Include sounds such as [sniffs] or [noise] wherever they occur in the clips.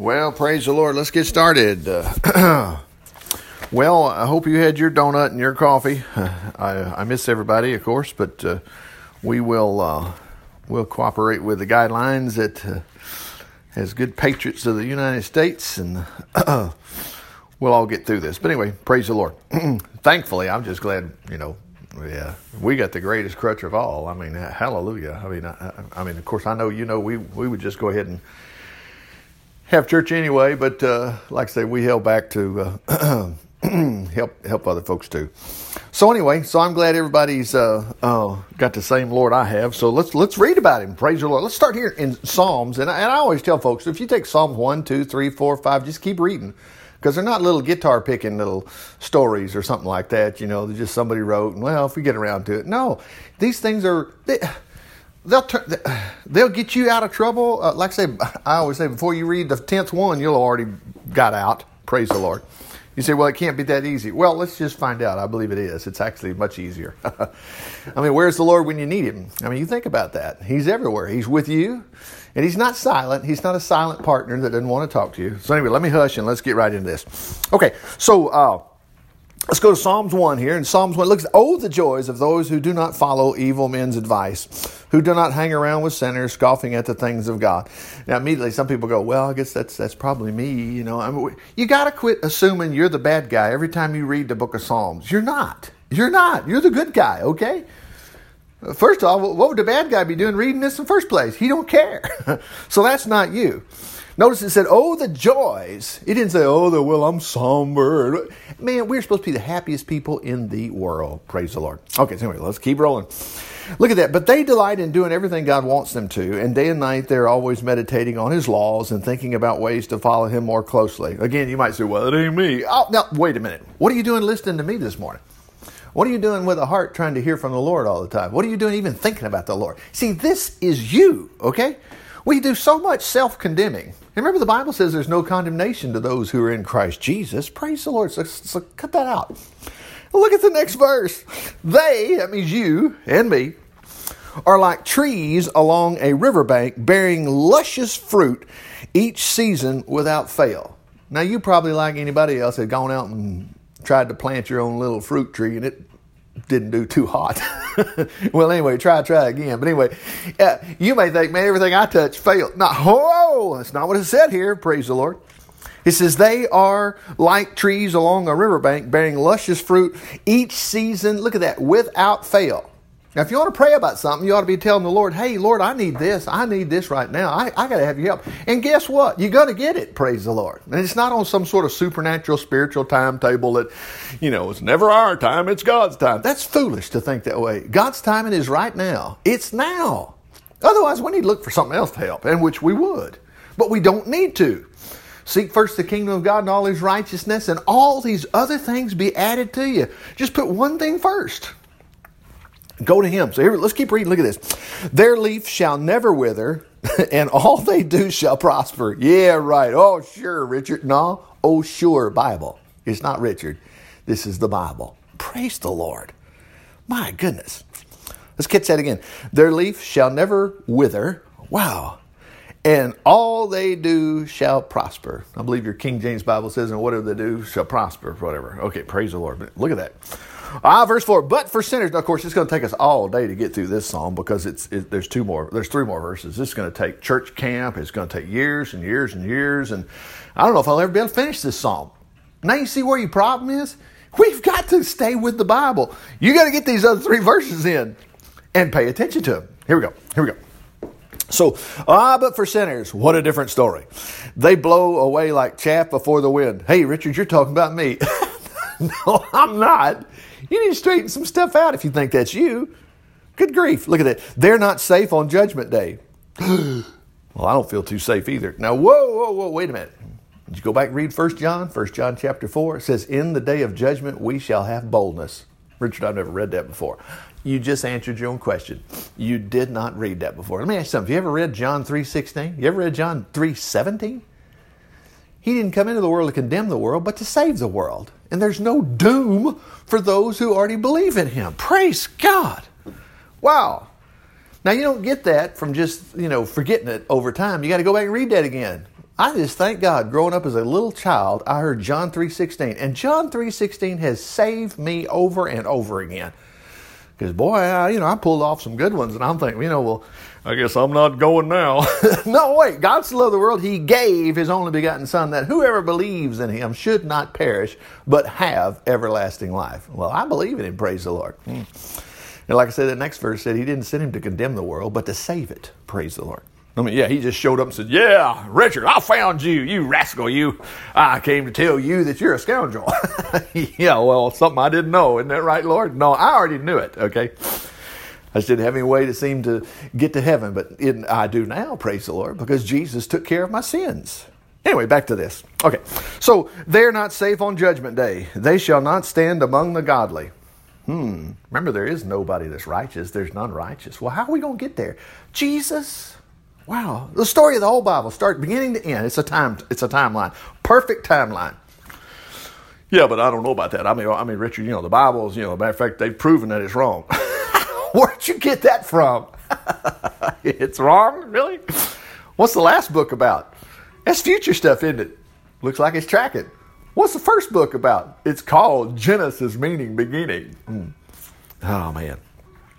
Well, praise the Lord. Let's get started. Uh, [clears throat] well, I hope you had your donut and your coffee. [laughs] I, I miss everybody, of course, but uh, we will uh, will cooperate with the guidelines that uh, as good patriots of the United States, and [clears throat] we'll all get through this. But anyway, praise the Lord. [clears throat] Thankfully, I'm just glad you know. Yeah, we got the greatest crutch of all. I mean, hallelujah. I mean, I, I mean, of course, I know you know we we would just go ahead and have church anyway, but uh, like I say, we held back to uh, [clears throat] help help other folks too. So anyway, so I'm glad everybody's uh, uh, got the same Lord I have. So let's let's read about Him. Praise the Lord. Let's start here in Psalms, and I, and I always tell folks if you take Psalms one, two, three, four, five, just keep reading because they're not little guitar picking little stories or something like that. You know, they're just somebody wrote, and well, if we get around to it, no, these things are. They, They'll [sighs] they'll get you out of trouble. Uh, like I say, [laughs] I always say, before you read the tenth one, you'll already got out. Praise the Lord. You say, well, it can't be that easy. Well, let's just find out. I believe it is. It's actually much easier. [laughs] I mean, where's the Lord when you need Him? I mean, you think about that. He's everywhere. He's with you, and He's not silent. He's not a silent partner that doesn't want to talk to you. So anyway, let me hush and let's get right into this. Okay, so. Uh, Let's go to Psalms 1 here. In Psalms 1, looks, oh, the joys of those who do not follow evil men's advice, who do not hang around with sinners, scoffing at the things of God. Now, immediately, some people go, well, I guess that's, that's probably me. You know, I mean, you got to quit assuming you're the bad guy every time you read the book of Psalms. You're not. You're not. You're the good guy, okay? First of all, what would the bad guy be doing reading this in the first place? He don't care. [laughs] so that's not you. Notice it said, oh, the joys. It didn't say, oh, the, well, I'm somber. Man, we're supposed to be the happiest people in the world. Praise the Lord. Okay, so anyway, let's keep rolling. Look at that. But they delight in doing everything God wants them to, and day and night they're always meditating on His laws and thinking about ways to follow Him more closely. Again, you might say, well, it ain't me. Oh, now, wait a minute. What are you doing listening to me this morning? What are you doing with a heart trying to hear from the Lord all the time? What are you doing even thinking about the Lord? See, this is you, okay? We do so much self condemning. Remember, the Bible says there's no condemnation to those who are in Christ Jesus. Praise the Lord. So, so cut that out. Look at the next verse. They, that means you and me, are like trees along a riverbank bearing luscious fruit each season without fail. Now, you probably, like anybody else, had gone out and tried to plant your own little fruit tree and it didn't do too hot. [laughs] well, anyway, try, try again. But anyway, uh, you may think, man, everything I touch failed. No, [laughs] whoa, that's not what it said here. Praise the Lord. It says, they are like trees along a riverbank bearing luscious fruit each season. Look at that, without fail. Now, if you want to pray about something, you ought to be telling the Lord, hey, Lord, I need this. I need this right now. I, I got to have your help. And guess what? You're going to get it, praise the Lord. And it's not on some sort of supernatural spiritual timetable that, you know, it's never our time, it's God's time. That's foolish to think that way. God's timing is right now. It's now. Otherwise, we need to look for something else to help, and which we would. But we don't need to. Seek first the kingdom of God and all his righteousness, and all these other things be added to you. Just put one thing first. Go to him. So here, let's keep reading. Look at this. Their leaf shall never wither, [laughs] and all they do shall prosper. Yeah, right. Oh, sure, Richard. No. Oh, sure, Bible. It's not Richard. This is the Bible. Praise the Lord. My goodness. Let's catch that again. Their leaf shall never wither. Wow. And all they do shall prosper. I believe your King James Bible says, and whatever they do shall prosper, whatever. Okay, praise the Lord. Look at that. Ah, verse four. But for sinners, of course, it's going to take us all day to get through this psalm because it's it, there's two more, there's three more verses. This is going to take church camp. It's going to take years and years and years, and I don't know if I'll ever be able to finish this psalm. Now you see where your problem is. We've got to stay with the Bible. You got to get these other three verses in and pay attention to them. Here we go. Here we go. So, ah, but for sinners, what a different story. They blow away like chaff before the wind. Hey, Richard, you're talking about me. [laughs] [laughs] no, I'm not. You need to straighten some stuff out if you think that's you. Good grief. Look at that. They're not safe on Judgment Day. [gasps] well, I don't feel too safe either. Now, whoa, whoa, whoa, wait a minute. Did you go back and read 1 John? 1 John chapter 4. It says, In the day of judgment we shall have boldness. Richard, I've never read that before. You just answered your own question. You did not read that before. Let me ask you something. Have you ever read John 3.16? You ever read John 3.17? He didn't come into the world to condemn the world, but to save the world. And there's no doom for those who already believe in him. Praise God. Wow. Now you don't get that from just, you know, forgetting it over time. You got to go back and read that again. I just thank God. Growing up as a little child, I heard John three sixteen, and John three sixteen has saved me over and over again. Because boy, I, you know, I pulled off some good ones, and I'm thinking, you know, well, I guess I'm not going now. [laughs] no, wait. God so loved the world, He gave His only begotten Son, that whoever believes in Him should not perish, but have everlasting life. Well, I believe in Him. Praise the Lord. Mm. And like I said, the next verse said He didn't send Him to condemn the world, but to save it. Praise the Lord. I mean, yeah, he just showed up and said, Yeah, Richard, I found you, you rascal, you. I came to tell you that you're a scoundrel. [laughs] yeah, well, something I didn't know. Isn't that right, Lord? No, I already knew it, okay? I just didn't have any way to seem to get to heaven, but it, I do now, praise the Lord, because Jesus took care of my sins. Anyway, back to this. Okay, so they're not safe on Judgment Day. They shall not stand among the godly. Hmm. Remember, there is nobody that's righteous. There's none righteous. Well, how are we going to get there? Jesus Wow, the story of the whole Bible, start beginning to end. It's a time. It's a timeline, perfect timeline. Yeah, but I don't know about that. I mean, I mean, Richard, you know, the Bible's, you know, matter of fact, they've proven that it's wrong. [laughs] You get that from? [laughs] it's wrong, really? What's the last book about? That's future stuff, isn't it? Looks like it's tracking. What's the first book about? It's called Genesis, meaning beginning. Mm. Oh man.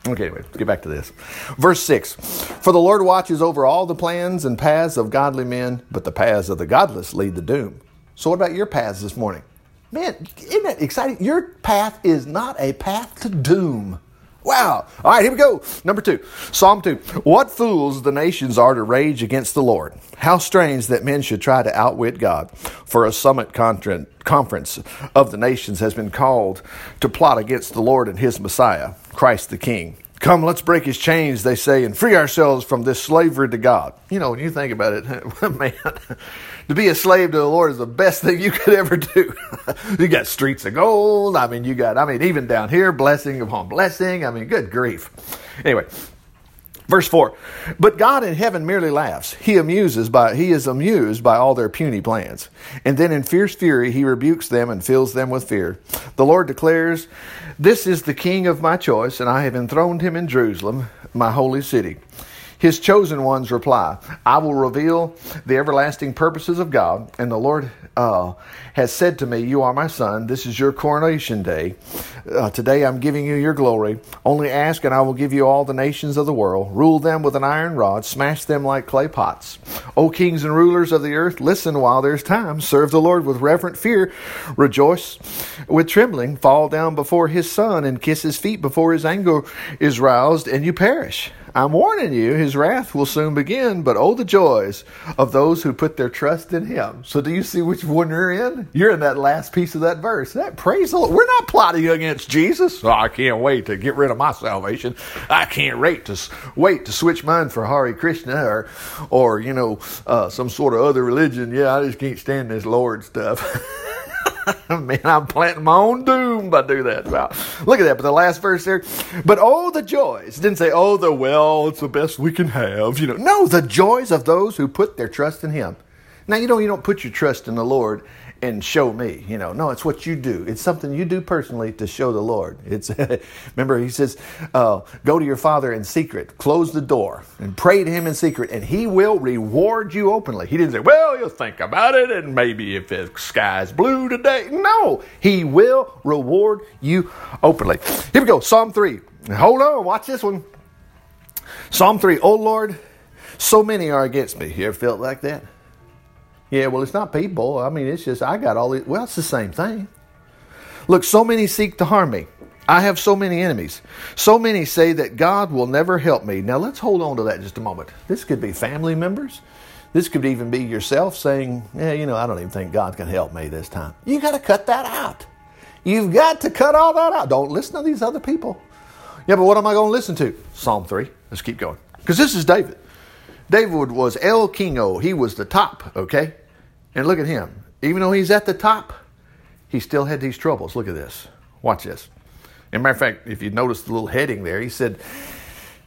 Okay, anyway, let's get back to this. Verse 6 For the Lord watches over all the plans and paths of godly men, but the paths of the godless lead to doom. So, what about your paths this morning? Man, isn't that exciting? Your path is not a path to doom. Wow. All right, here we go. Number two, Psalm 2. What fools the nations are to rage against the Lord. How strange that men should try to outwit God. For a summit conference of the nations has been called to plot against the Lord and his Messiah, Christ the King. Come, let's break his chains, they say, and free ourselves from this slavery to God. You know, when you think about it, [laughs] man, to be a slave to the Lord is the best thing you could ever do. [laughs] you got streets of gold. I mean, you got, I mean, even down here, blessing upon blessing. I mean, good grief. Anyway, Verse 4 But God in heaven merely laughs. He amuses by he is amused by all their puny plans. And then in fierce fury he rebukes them and fills them with fear. The Lord declares, This is the king of my choice, and I have enthroned him in Jerusalem, my holy city. His chosen ones reply, I will reveal the everlasting purposes of God. And the Lord uh, has said to me, You are my son. This is your coronation day. Uh, today I'm giving you your glory. Only ask, and I will give you all the nations of the world. Rule them with an iron rod, smash them like clay pots. O kings and rulers of the earth, listen while there's time. Serve the Lord with reverent fear. Rejoice with trembling. Fall down before his son and kiss his feet before his anger is roused and you perish. I'm warning you, his wrath will soon begin, but oh, the joys of those who put their trust in him. So, do you see which one you're in? You're in that last piece of that verse. That praise the Lord. We're not plotting against Jesus. Oh, I can't wait to get rid of my salvation. I can't wait to wait to switch mine for Hare Krishna or, or you know, uh, some sort of other religion. Yeah, I just can't stand this Lord stuff. [laughs] [laughs] Man, I'm planting my own doom by do that. Wow. Look at that. But the last verse there, but oh, the joys. It didn't say, oh, the well, it's the best we can have. You know, no, the joys of those who put their trust in Him. Now, you know, you don't put your trust in the Lord and show me. You know, no, it's what you do. It's something you do personally to show the Lord. It's [laughs] remember he says, uh, "Go to your Father in secret, close the door, and pray to Him in secret, and He will reward you openly." He didn't say, "Well, you'll think about it, and maybe if the sky's blue today." No, He will reward you openly. Here we go, Psalm three. Hold on, watch this one. Psalm three. Oh Lord, so many are against me. You ever felt like that? Yeah, well, it's not people. I mean, it's just I got all these. Well, it's the same thing. Look, so many seek to harm me. I have so many enemies. So many say that God will never help me. Now, let's hold on to that just a moment. This could be family members. This could even be yourself saying, Yeah, you know, I don't even think God can help me this time. You got to cut that out. You've got to cut all that out. Don't listen to these other people. Yeah, but what am I going to listen to? Psalm 3. Let's keep going. Because this is David. David was El Kingo. He was the top, okay? And look at him. Even though he's at the top, he still had these troubles. Look at this. Watch this. As a matter of fact, if you notice the little heading there, he said,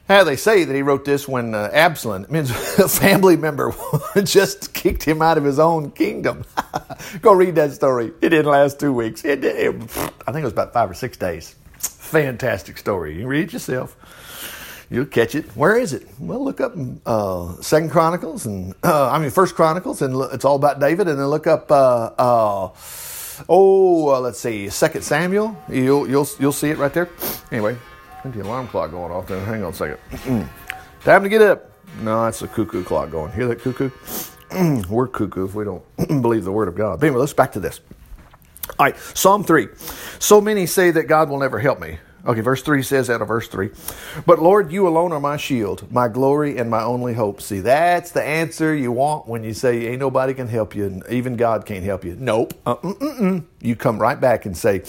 how they say that he wrote this when uh, Absalom, [laughs] means a family member, [laughs] just kicked him out of his own kingdom. [laughs] Go read that story. It didn't last two weeks. It, it, I think it was about five or six days. Fantastic story. You read it yourself. You'll catch it. Where is it? Well, look up uh, Second Chronicles and uh, I mean First Chronicles, and it's all about David. And then look up uh, uh oh, uh, let's see, Second Samuel. You'll you'll you'll see it right there. Anyway, the alarm clock going off there. Hang on a second. [clears throat] Time to get up. No, that's the cuckoo clock going. Hear that cuckoo? [clears throat] We're cuckoo if we don't [clears throat] believe the word of God. But anyway, let's back to this. All right, Psalm 3. So many say that God will never help me. Okay, verse 3 says out of verse 3. But Lord, you alone are my shield, my glory, and my only hope. See, that's the answer you want when you say, ain't nobody can help you, and even God can't help you. Nope. Uh, you come right back and say,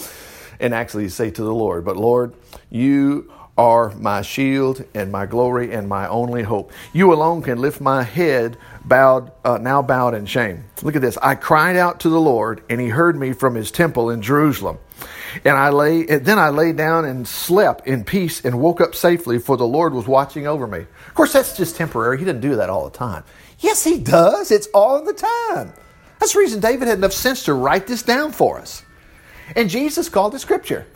and actually say to the Lord, But Lord, you are my shield and my glory and my only hope. You alone can lift my head bowed uh, now bowed in shame. Look at this. I cried out to the Lord and he heard me from his temple in Jerusalem. And I lay and then I lay down and slept in peace and woke up safely for the Lord was watching over me. Of course that's just temporary. He doesn't do that all the time. Yes, he does. It's all the time. That's the reason David had enough sense to write this down for us. And Jesus called it scripture.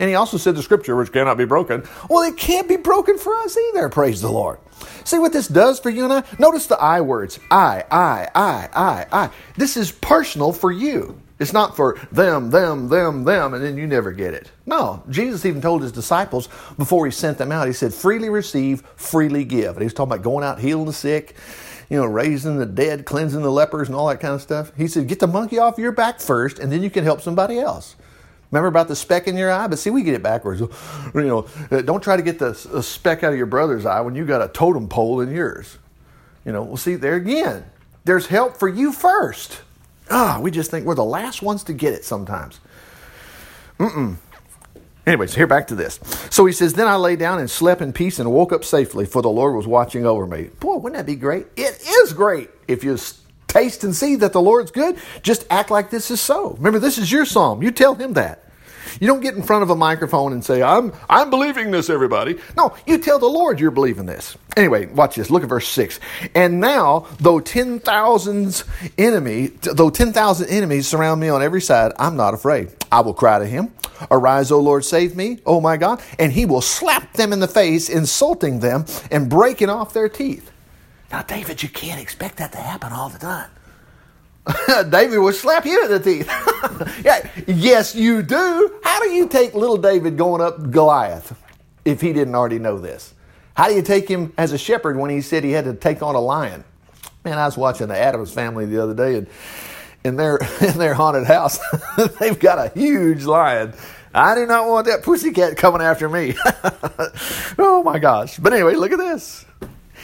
And he also said the scripture, which cannot be broken. Well, it can't be broken for us either, praise the Lord. See what this does for you and I? Notice the I words I, I, I, I, I. This is personal for you. It's not for them, them, them, them, and then you never get it. No, Jesus even told his disciples before he sent them out, he said, freely receive, freely give. And he was talking about going out healing the sick, you know, raising the dead, cleansing the lepers, and all that kind of stuff. He said, get the monkey off your back first, and then you can help somebody else. Remember about the speck in your eye? But see, we get it backwards. You know, uh, don't try to get the speck out of your brother's eye when you got a totem pole in yours. You know, well, see, there again, there's help for you first. Ah, we just think we're the last ones to get it sometimes. Mm-mm. Anyways, here back to this. So he says, Then I lay down and slept in peace and woke up safely, for the Lord was watching over me. Boy, wouldn't that be great? It is great if you taste and see that the Lord's good. Just act like this is so. Remember, this is your psalm. You tell him that. You don't get in front of a microphone and say, I'm, I'm believing this, everybody. No, you tell the Lord you're believing this. Anyway, watch this. Look at verse 6. And now, though 10,000 enemy, though 10,000 enemies surround me on every side, I'm not afraid. I will cry to him, Arise, O Lord, save me, O my God. And he will slap them in the face, insulting them and breaking off their teeth. Now, David, you can't expect that to happen all the time. [laughs] David will slap you in the teeth. [laughs] yeah, yes, you do. How do you take little David going up Goliath if he didn't already know this? How do you take him as a shepherd when he said he had to take on a lion? Man, I was watching the Addams family the other day, and in their [laughs] in their haunted house, they've got a huge lion. I do not want that pussycat coming after me. oh my gosh! But anyway, look at this.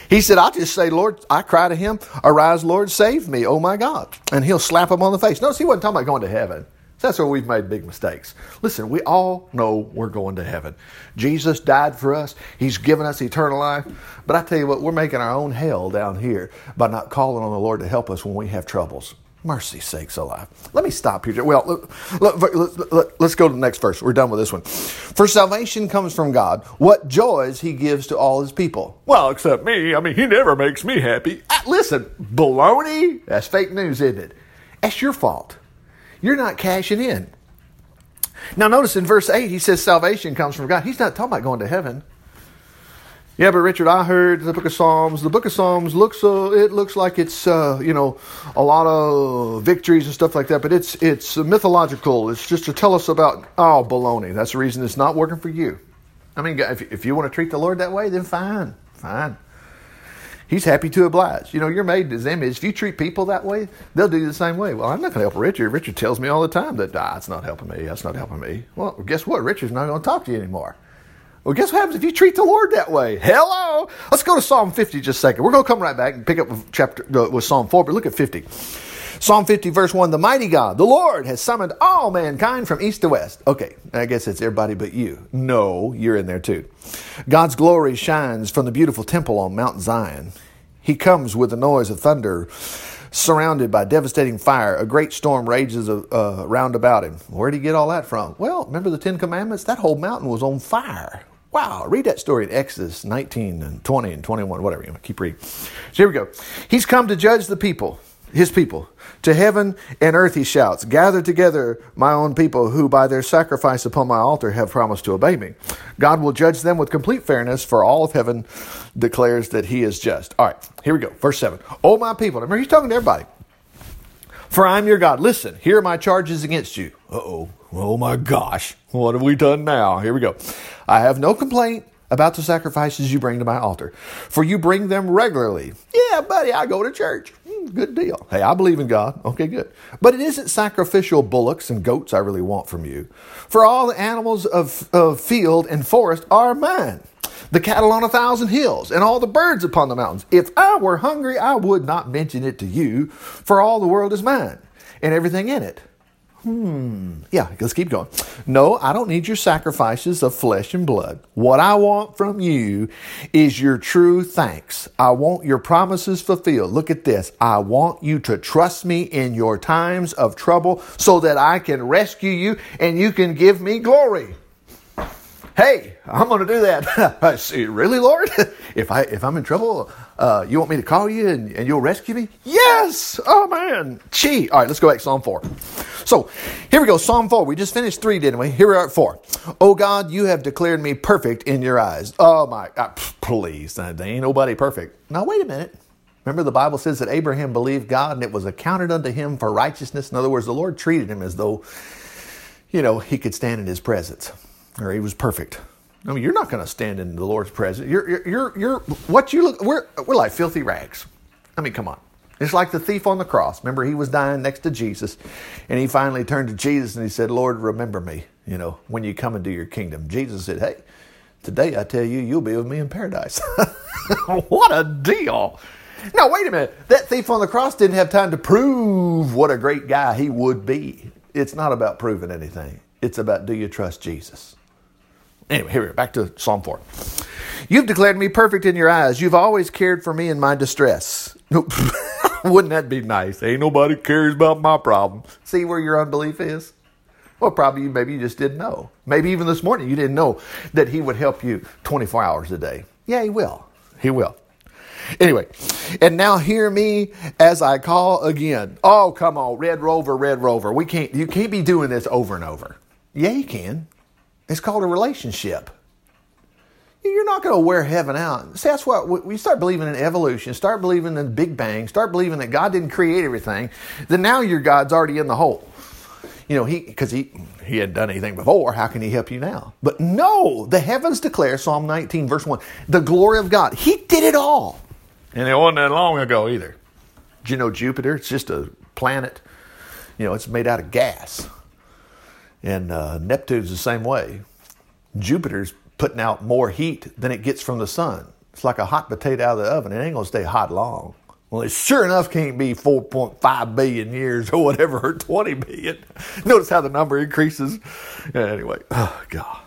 He said, I'll just say, Lord, I cry to him, arise, Lord, save me, oh my God. And he'll slap him on the face. Notice he wasn't talking about going to heaven. That's where we've made big mistakes. Listen, we all know we're going to heaven. Jesus died for us. He's given us eternal life. But I tell you what, we're making our own hell down here by not calling on the Lord to help us when we have troubles. Mercy sakes alive. Let me stop here. Well, let, us let, let, go to the next verse. We're done with this one. For salvation comes from God. What joys he gives to all his people. Well, except me. I mean, he never makes me happy. Uh, listen, baloney. That's fake news, isn't it? That's your fault. You're not cashing in. Now, notice in verse 8, he says salvation comes from God. He's not talking about going to heaven. Yeah, but Richard, I heard the Book of Psalms. The Book of Psalms looks uh, it looks like it's uh, you know a lot of victories and stuff like that, but it's it's mythological. It's just to tell us about oh baloney. That's the reason it's not working for you. I mean, if if you want to treat the Lord that way, then fine, fine. He's happy to oblige. You know, you're made in His image. If you treat people that way, they'll do the same way. Well, I'm not going to help Richard. Richard tells me all the time that ah, it's not helping me. That's not helping me. Well, guess what? Richard's not going to talk to you anymore. Well, guess what happens if you treat the Lord that way? Hello. Let's go to Psalm 50 just a second. We're going to come right back and pick up with chapter uh, with Psalm 4, but look at 50. Psalm 50, verse 1 The mighty God, the Lord, has summoned all mankind from east to west. Okay, I guess it's everybody but you. No, you're in there too. God's glory shines from the beautiful temple on Mount Zion. He comes with the noise of thunder, surrounded by devastating fire. A great storm rages uh, round about him. Where did he get all that from? Well, remember the Ten Commandments? That whole mountain was on fire. Wow, read that story in Exodus 19 and 20 and 21, whatever you want. Keep reading. So here we go. He's come to judge the people. his people. To heaven and earth he shouts, Gather together my own people who by their sacrifice upon my altar have promised to obey me. God will judge them with complete fairness, for all of heaven declares that he is just. All right, here we go. Verse 7. Oh, my people. Remember, he's talking to everybody. For I'm your God. Listen, here are my charges against you. Uh oh. Oh my gosh. What have we done now? Here we go. I have no complaint about the sacrifices you bring to my altar, for you bring them regularly. Yeah, buddy, I go to church. Mm, good deal. Hey, I believe in God. Okay, good. But it isn't sacrificial bullocks and goats I really want from you, for all the animals of, of field and forest are mine. The cattle on a thousand hills and all the birds upon the mountains. If I were hungry, I would not mention it to you, for all the world is mine and everything in it. Hmm. Yeah, let's keep going. No, I don't need your sacrifices of flesh and blood. What I want from you is your true thanks. I want your promises fulfilled. Look at this. I want you to trust me in your times of trouble so that I can rescue you and you can give me glory. Hey, I'm going to do that. [laughs] I see, really, Lord? [laughs] if I if I'm in trouble, uh, you want me to call you and, and you'll rescue me? Yes. Oh man. Gee. All right, let's go back to Psalm four. So here we go. Psalm four. We just finished three, didn't we? Here we are at four. Oh God, you have declared me perfect in your eyes. Oh my. God, please, there ain't nobody perfect. Now wait a minute. Remember, the Bible says that Abraham believed God and it was accounted unto him for righteousness. In other words, the Lord treated him as though, you know, he could stand in his presence or he was perfect. I mean, you're not going to stand in the Lord's presence. You're, you're, you're, you're, what you look, we're, we're like filthy rags. I mean, come on. It's like the thief on the cross. Remember, he was dying next to Jesus, and he finally turned to Jesus and he said, Lord, remember me, you know, when you come into your kingdom. Jesus said, Hey, today I tell you, you'll be with me in paradise. [laughs] what a deal. Now, wait a minute. That thief on the cross didn't have time to prove what a great guy he would be. It's not about proving anything, it's about do you trust Jesus? Anyway, here we are. Back to Psalm 4. You've declared me perfect in your eyes. You've always cared for me in my distress. [laughs] Wouldn't that be nice? Ain't nobody cares about my problem. See where your unbelief is? Well, probably maybe you just didn't know. Maybe even this morning you didn't know that he would help you 24 hours a day. Yeah, he will. He will. Anyway, and now hear me as I call again. Oh, come on, Red Rover, Red Rover. We can't you can't be doing this over and over. Yeah, you can. It's called a relationship. You're not going to wear heaven out. See, that's what we start believing in evolution, start believing in the Big Bang, start believing that God didn't create everything. Then now your God's already in the hole. You know, he because he he hadn't done anything before. How can he help you now? But no, the heavens declare Psalm 19, verse 1, the glory of God. He did it all. And it wasn't that long ago either. Do you know Jupiter? It's just a planet. You know, it's made out of gas. And uh, Neptune's the same way. Jupiter's putting out more heat than it gets from the sun. It's like a hot potato out of the oven. It ain't to stay hot long. Well, it sure enough can't be 4.5 billion years or whatever, or 20 billion. [laughs] Notice how the number increases. Anyway, [sighs] oh, God.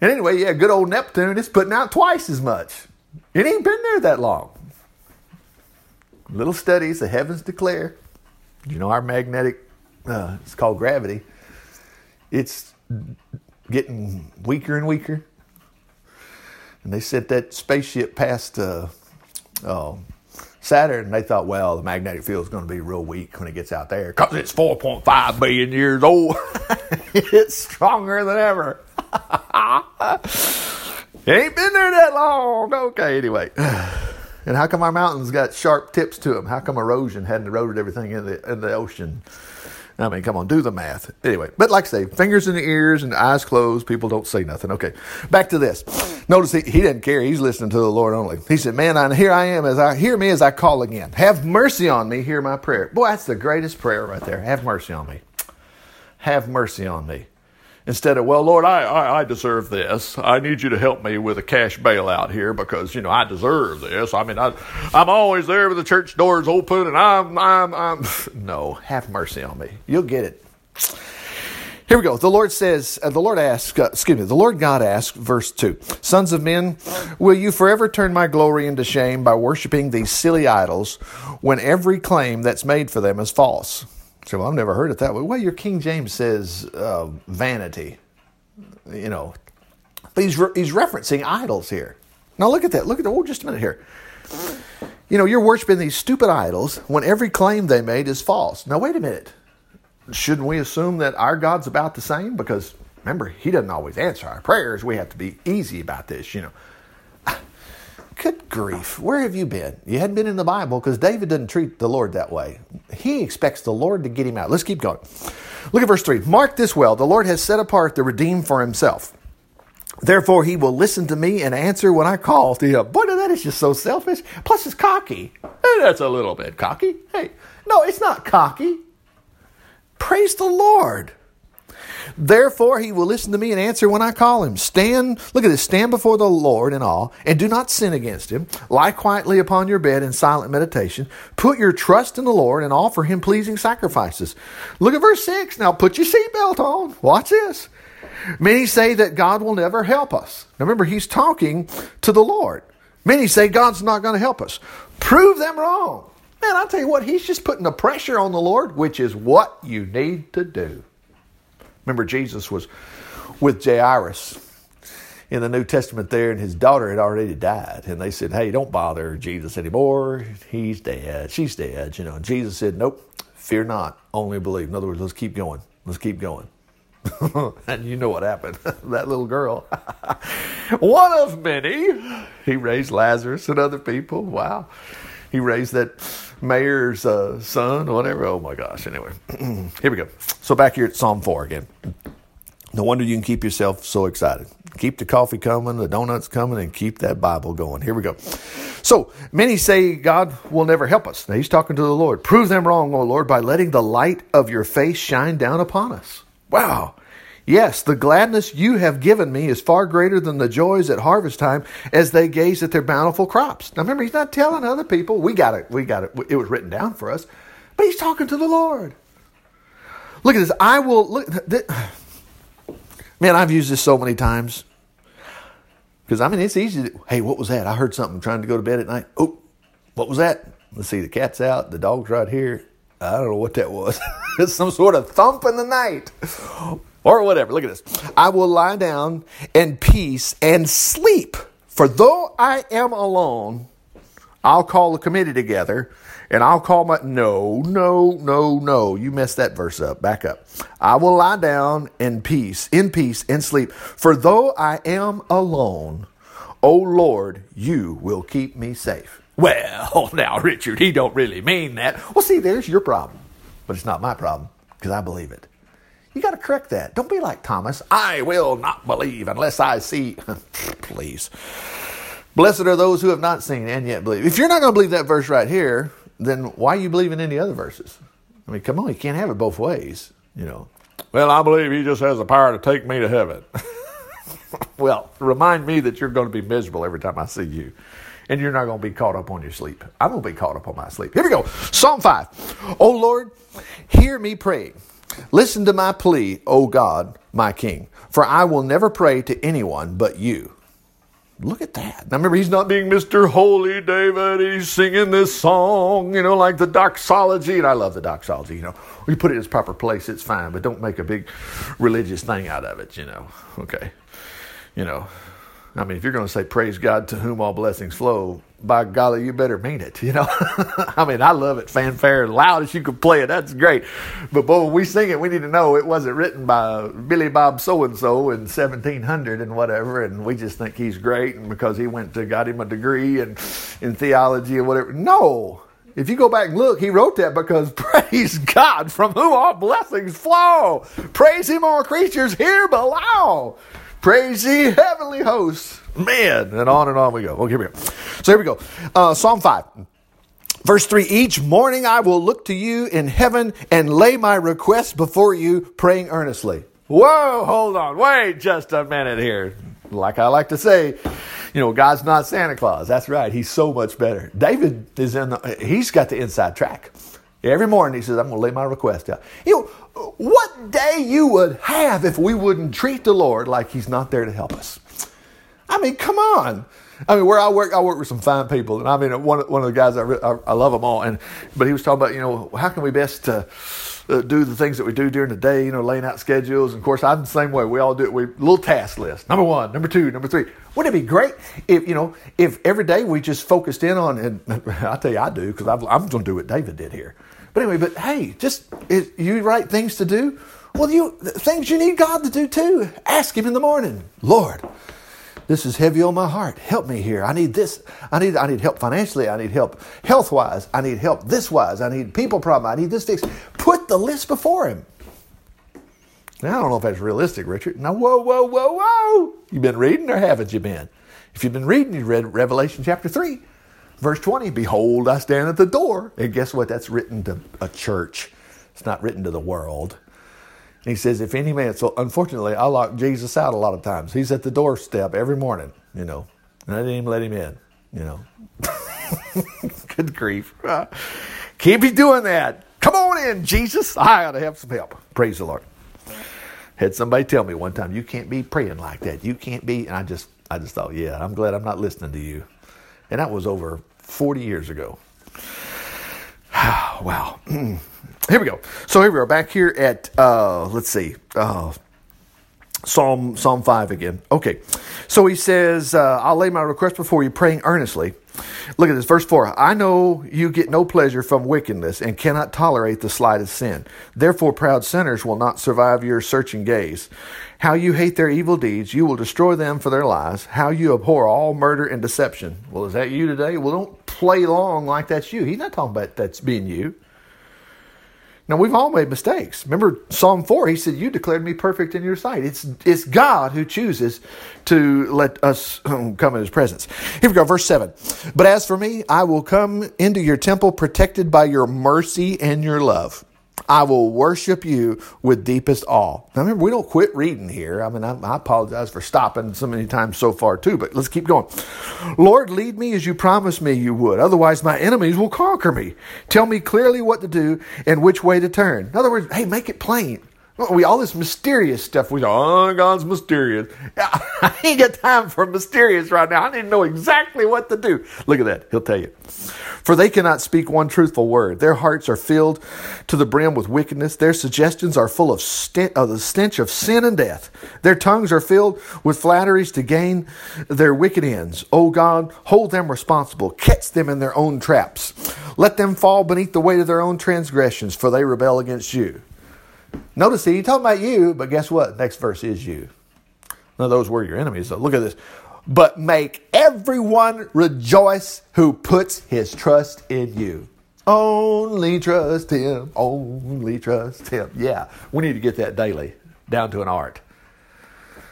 And anyway, yeah, good old Neptune is putting out twice as much. It ain't been there that long. Little studies the heavens declare. You know, our magnetic, uh, it's called gravity it's getting weaker and weaker. And they sent that spaceship past uh, uh, Saturn, and they thought, well, the magnetic field is going to be real weak when it gets out there because it's 4.5 billion years old. [laughs] it's stronger than ever. [laughs] it ain't been there that long. Okay, anyway. [sighs] And how come our mountains got sharp tips to them? How come erosion hadn't eroded everything in the in the ocean? I mean, come on, do the math. Anyway, but like I say, fingers in the ears and eyes closed, people don't say nothing. Okay, back to this. Notice he, he didn't care. He's listening to the Lord only. He said, Man, I, here I am as I hear me as I call again. Have mercy on me, hear my prayer. Boy, that's the greatest prayer right there. Have mercy on me. Have mercy on me instead of, well, Lord, I, I, I, deserve this. I need you to help me with a cash bailout here because, you know, I deserve this. I mean, I, I'm always there with the church doors open and I'm, I'm, I'm. [laughs] No, have mercy on me. You'll get it. Here we go. The Lord says, uh, the Lord asks, uh, excuse me, the Lord God asks, verse 2 Sons of men, will you forever turn my glory into shame by worshiping these silly idols when every claim that's made for them is false? So well, I've never heard it that way. Well, your King James says uh, vanity, you know, but he's re- he's referencing idols here. Now look at that. Look at that. Oh, just a minute here. You know, you're worshiping these stupid idols when every claim they made is false. Now, wait a minute. Shouldn't we assume that our God's about the same? Because remember, He doesn't always answer our prayers. We have to be easy about this, you know. Good grief. Where have you been? You hadn't been in the Bible because David didn't treat the Lord that way. He expects the Lord to get him out. Let's keep going. Look at verse 3. Mark this well the Lord has set apart the redeemed for himself. Therefore, he will listen to me and answer when I call to him. Boy, that is just so selfish. Plus, it's cocky. That's a little bit cocky. Hey, no, it's not cocky. Praise the Lord. Therefore, he will listen to me and answer when I call him. Stand, look at this, stand before the Lord in awe and do not sin against him. Lie quietly upon your bed in silent meditation. Put your trust in the Lord and offer him pleasing sacrifices. Look at verse 6. Now put your seatbelt on. Watch this. Many say that God will never help us. Now remember, he's talking to the Lord. Many say God's not going to help us. Prove them wrong. Man, I'll tell you what, he's just putting the pressure on the Lord, which is what you need to do. Remember, Jesus was with Jairus in the New Testament there, and his daughter had already died. And they said, Hey, don't bother Jesus anymore. He's dead. She's dead. You know, and Jesus said, Nope, fear not, only believe. In other words, let's keep going. Let's keep going. [laughs] and you know what happened. [laughs] that little girl, [laughs] one of many, he raised Lazarus and other people. Wow. He raised that mayor's uh, son, or whatever. Oh my gosh. Anyway, [clears throat] here we go. So back here at Psalm 4 again. No wonder you can keep yourself so excited. Keep the coffee coming, the donuts coming, and keep that Bible going. Here we go. So many say God will never help us. Now he's talking to the Lord. Prove them wrong, O Lord, by letting the light of your face shine down upon us. Wow. Yes, the gladness you have given me is far greater than the joys at harvest time as they gaze at their bountiful crops. Now remember, he's not telling other people. We got it. We got it. It was written down for us. But he's talking to the Lord. Look at this. I will look. [sighs] Man, I've used this so many times. Because I mean, it's easy. To, hey, what was that? I heard something trying to go to bed at night. Oh, what was that? Let's see. The cat's out. The dog's right here. I don't know what that was. it's [laughs] some sort of thump in the night or whatever. Look at this. I will lie down in peace and sleep. For though I am alone, I'll call the committee together and I'll call my. No, no, no, no. You messed that verse up. Back up. I will lie down in peace, in peace and sleep. For though I am alone, O Lord, you will keep me safe. Well, [laughs] now, Richard, he don't really mean that. Well, see, there's your problem. But it's not my problem because I believe it. You got to correct that. Don't be like Thomas. I will not believe unless I see. [laughs] Please. Blessed are those who have not seen and yet believe. If you're not going to believe that verse right here, then why are you believing any other verses? I mean, come on, you can't have it both ways, you know. Well, I believe he just has the power to take me to heaven. [laughs] well, remind me that you're going to be miserable every time I see you. And you're not going to be caught up on your sleep. I'm going to be caught up on my sleep. Here we go. Psalm 5. Oh Lord, hear me praying. Listen to my plea, O God, my King, for I will never pray to anyone but you. Look at that. Now remember, he's not being Mr. Holy David. He's singing this song, you know, like the doxology. And I love the doxology, you know. We put it in its proper place, it's fine, but don't make a big religious thing out of it, you know. Okay. You know, I mean, if you're going to say praise God to whom all blessings flow, by golly, you better mean it. [laughs] You know, I mean, I love it, fanfare, loud as you can play it. That's great. But boy, when we sing it, we need to know it wasn't written by Billy Bob so and so in 1700 and whatever, and we just think he's great, and because he went to got him a degree and in theology or whatever. No, if you go back and look, he wrote that because [laughs] praise God from whom all blessings flow. Praise him, all creatures here below. Praise ye heavenly hosts. Man, and on and on we go. Okay, here we go. So here we go. Uh, Psalm 5. Verse 3 Each morning I will look to you in heaven and lay my requests before you, praying earnestly. Whoa, hold on. Wait just a minute here. Like I like to say, you know, God's not Santa Claus. That's right. He's so much better. David is in the, he's got the inside track. Every morning he says, I'm going to lay my request out. You know, what day you would have if we wouldn't treat the Lord like he's not there to help us. I mean, come on. I mean, where I work, I work with some fine people, and I mean, one one of the guys I, I, I love them all, and but he was talking about, you know, how can we best uh, uh, do the things that we do during the day, you know, laying out schedules. And of course, I'm the same way. We all do it. We little task list. Number one, number two, number three. Wouldn't it be great if you know if every day we just focused in on? And [laughs] I tell you, I do because I'm going to do what David did here. But anyway, but hey, just you write things to do. Well, you things you need God to do too. Ask Him in the morning, Lord. This is heavy on my heart. Help me here. I need this. I need I need help financially. I need help health wise. I need help this wise. I need people problem. I need this fixed. Put the list before him. Now I don't know if that's realistic, Richard. Now whoa, whoa, whoa, whoa. You've been reading or haven't you been? If you've been reading, you read Revelation chapter three, verse twenty. Behold, I stand at the door. And guess what? That's written to a church. It's not written to the world. And He says, if any man, so unfortunately, I lock Jesus out a lot of times. He's at the doorstep every morning, you know, and I didn't even let him in, you know. [laughs] Good grief. [laughs] Can't be doing that. Come on in, Jesus. I ought to have some help. Praise the Lord. Had somebody tell me one time, you can't be praying like that. You can't be, and I just, I just thought, yeah, I'm glad I'm not listening to you. And that was over 40 years ago. [sighs] wow. [clears throat] Here we go. So here we are back here at uh, let's see, uh, Psalm Psalm five again. Okay, so he says, uh, "I'll lay my request before you, praying earnestly." Look at this, verse four. I know you get no pleasure from wickedness and cannot tolerate the slightest sin. Therefore, proud sinners will not survive your searching gaze. How you hate their evil deeds, you will destroy them for their lies. How you abhor all murder and deception. Well, is that you today? Well, don't play along like that's you. He's not talking about that's being you. Now we've all made mistakes. Remember Psalm 4, he said, You declared me perfect in your sight. It's it's God who chooses to let us um, come in his presence. Here we go, verse 7. But as for me, I will come into your temple protected by your mercy and your love. I will worship you with deepest awe. Now remember, we don't quit reading here. I mean, I, I, apologize for stopping so many times so far too, but let's keep going. Lord, lead me as you promised me you would. Otherwise, my enemies will conquer me. Tell me clearly what to do and which way to turn. In other words, hey, make it plain. We all this mysterious stuff. We go, oh, God's mysterious. [laughs] I ain't got time for mysterious right now. I to know exactly what to do. Look at that. He'll tell you. For they cannot speak one truthful word. Their hearts are filled to the brim with wickedness. Their suggestions are full of, of the stench of sin and death. Their tongues are filled with flatteries to gain their wicked ends. O oh God, hold them responsible. Catch them in their own traps. Let them fall beneath the weight of their own transgressions, for they rebel against you. Notice he talking about you, but guess what? Next verse is you. Of those were your enemies. So look at this but make everyone rejoice who puts his trust in you. Only trust him, only trust him. Yeah, we need to get that daily down to an art.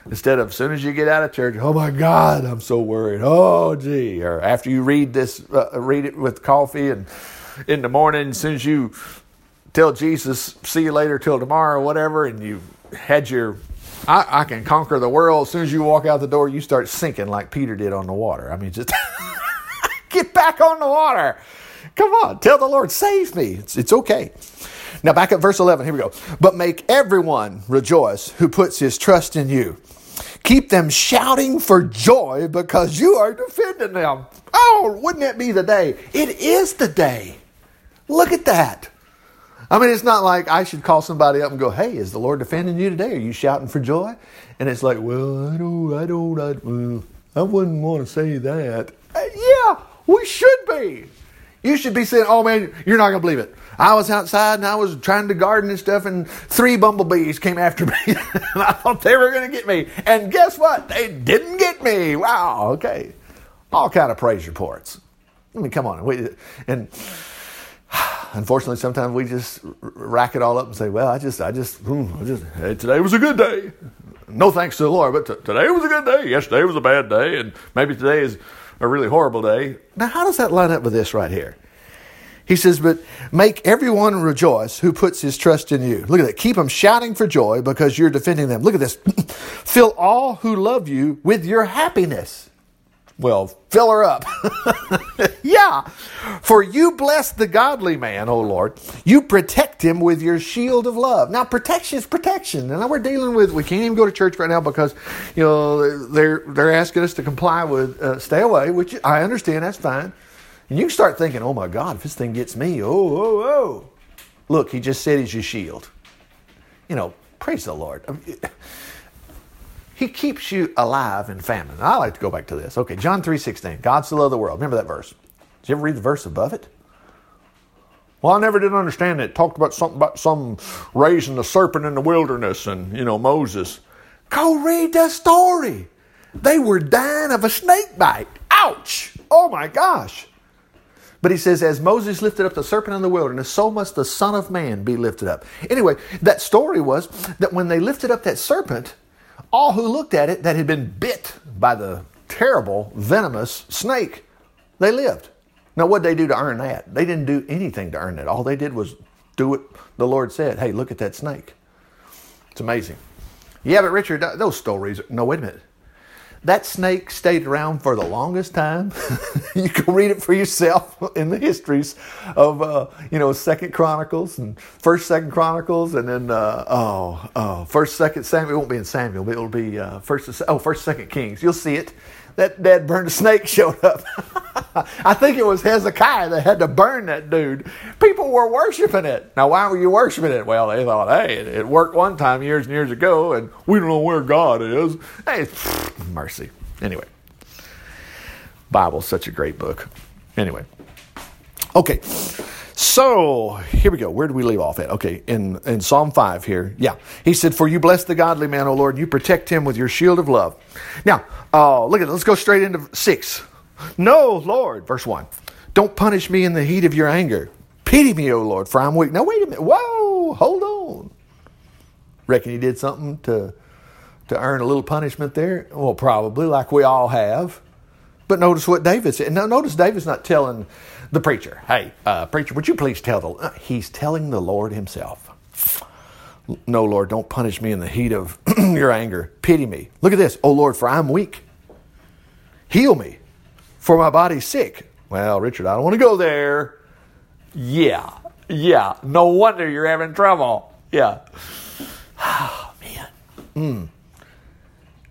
Instead of as soon as you get out of church, oh my God, I'm so worried. Oh gee, or after you read this, uh, read it with coffee, and in the morning, as soon as you tell Jesus, see you later till tomorrow, whatever, and you had your I, I, can conquer the world. As soon as you walk out the door, you start sinking like Peter did on the water. I mean, just [laughs] get back on the water. Come on, tell the Lord, save me. It's, it's okay. Now, back at verse 11, here we go. But make everyone rejoice who puts his trust in you. Keep them shouting for joy because you are defending them. Oh, wouldn't it be the day? It is the day. Look at that. I mean, it's not like I should call somebody up and go, "Hey, is the Lord defending you today? Are you shouting for joy?" And it's like, "Well, I don't, I don't, I, I wouldn't want to say that." Uh, yeah, we should be. You should be saying, "Oh man, you're not gonna believe it. I was outside and I was trying to garden and stuff, and three bumblebees came after [laughs] me, and I thought they were gonna get me. And guess what? They didn't get me. Wow. Okay. All kind of praise reports. I mean, come on. And [sighs] unfortunately, sometimes we just rack it all up and say, "Well, I just, I just, hmm, I just hey, today was a good day." No thanks to the Lord, but t- today was a good day. Yesterday was a bad day, and maybe today is a really horrible day. Now, how does that line up with this right here? He says, "But make everyone rejoice who puts his trust in you." Look at that. Keep them shouting for joy because you're defending them. Look at this. [laughs] Fill all who love you with your happiness. Well, fill her up. [laughs] yeah. For you bless the godly man, O Lord. You protect him with your shield of love. Now, protection is protection. And we're dealing with, we can't even go to church right now because, you know, they're, they're asking us to comply with, uh, stay away, which I understand, that's fine. And you start thinking, oh my God, if this thing gets me, oh, oh, oh. Look, he just said he's your shield. You know, praise the Lord. He keeps you alive in famine. I like to go back to this. Okay, John 3.16, God so loved the world. Remember that verse. Did you ever read the verse above it? Well, I never did understand it. it talked about something about some raising the serpent in the wilderness and, you know, Moses. Go read the story. They were dying of a snake bite. Ouch! Oh my gosh. But he says, as Moses lifted up the serpent in the wilderness, so must the Son of Man be lifted up. Anyway, that story was that when they lifted up that serpent, all who looked at it that had been bit by the terrible, venomous snake, they lived. Now, what they do to earn that? They didn't do anything to earn it. All they did was do what the Lord said. Hey, look at that snake. It's amazing. Yeah, but Richard, those stories, no, wait a minute. That snake stayed around for the longest time. [laughs] you can read it for yourself [laughs] in the histories of, uh, you know, Second Chronicles and First, Second Chronicles, and then uh, oh, oh, First, Second Samuel. It won't be in Samuel, but it'll be uh, First, oh, First, Second Kings. You'll see it. That dead burned snake showed up. [laughs] I think it was Hezekiah that had to burn that dude. People were worshiping it. Now, why were you worshiping it? Well, they thought, hey, it, it worked one time years and years ago, and we don't know where God is. Hey, [sniffs] mercy. Anyway, Bible's such a great book. Anyway, okay. So here we go. Where do we leave off at? Okay, in, in Psalm 5 here. Yeah. He said, For you bless the godly man, O Lord, and you protect him with your shield of love. Now, uh, look at it. Let's go straight into 6. No, Lord, verse 1. Don't punish me in the heat of your anger. Pity me, O Lord, for I'm weak. Now, wait a minute. Whoa, hold on. Reckon he did something to, to earn a little punishment there? Well, probably, like we all have. But notice what David said. Now, notice David's not telling the preacher, hey, uh, preacher, would you please tell the. Uh, he's telling the Lord himself. No, Lord, don't punish me in the heat of [clears throat] your anger. Pity me. Look at this. Oh, Lord, for I'm weak. Heal me, for my body's sick. Well, Richard, I don't want to go there. Yeah, yeah. No wonder you're having trouble. Yeah. Oh, [sighs] man. Mm.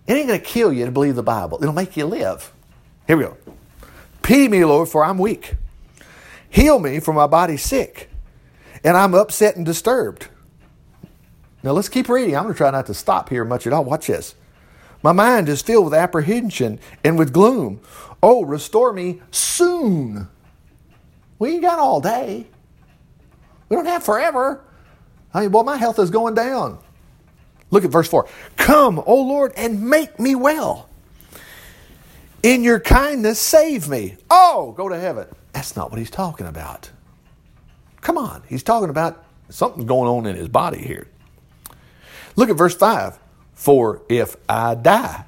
It ain't going to kill you to believe the Bible, it'll make you live. Here we go. Pity me, Lord, for I'm weak. Heal me, for my body's sick, and I'm upset and disturbed. Now let's keep reading. I'm going to try not to stop here much at all. Watch this. My mind is filled with apprehension and with gloom. Oh, restore me soon. We ain't got all day. We don't have forever. I mean, well, my health is going down. Look at verse 4. Come, O Lord, and make me well. In your kindness, save me. Oh, go to heaven. That's not what he's talking about. Come on. He's talking about something's going on in his body here. Look at verse 5. For if I die,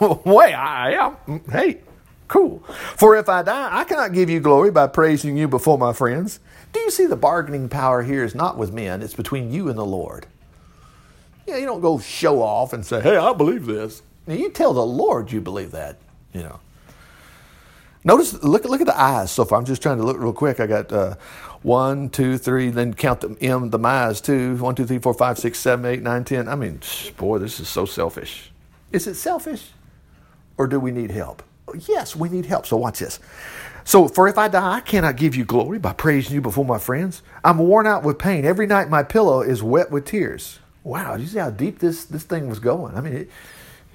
[laughs] way I am, hey, cool. For if I die, I cannot give you glory by praising you before my friends. Do you see the bargaining power here is not with men, it's between you and the Lord. Yeah, you don't go show off and say, hey, I believe this. Now, you tell the Lord you believe that, you know. Notice, look, look at the eyes so far. I'm just trying to look real quick. I got uh, one, two, three, then count the M, the my's too. One, two, three, four, five, six, seven, eight, nine, ten. I mean, boy, this is so selfish. Is it selfish? Or do we need help? Yes, we need help. So watch this. So, for if I die, I cannot give you glory by praising you before my friends. I'm worn out with pain. Every night my pillow is wet with tears. Wow, do you see how deep this, this thing was going? I mean, it,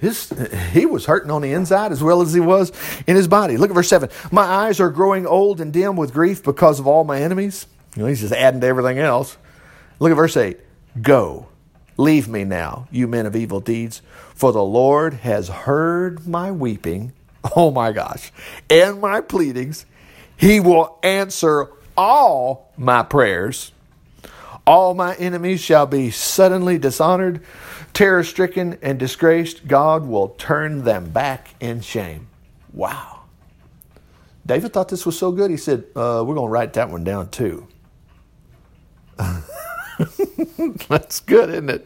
his, he was hurting on the inside as well as he was in his body. Look at verse 7. My eyes are growing old and dim with grief because of all my enemies. You know, he's just adding to everything else. Look at verse 8. Go, leave me now, you men of evil deeds, for the Lord has heard my weeping. [laughs] Oh my gosh. And my pleadings. He will answer all my prayers. All my enemies shall be suddenly dishonored terror stricken and disgraced, God will turn them back in shame. Wow. David thought this was so good, he said, uh, We're going to write that one down too. [laughs] That's good, isn't it?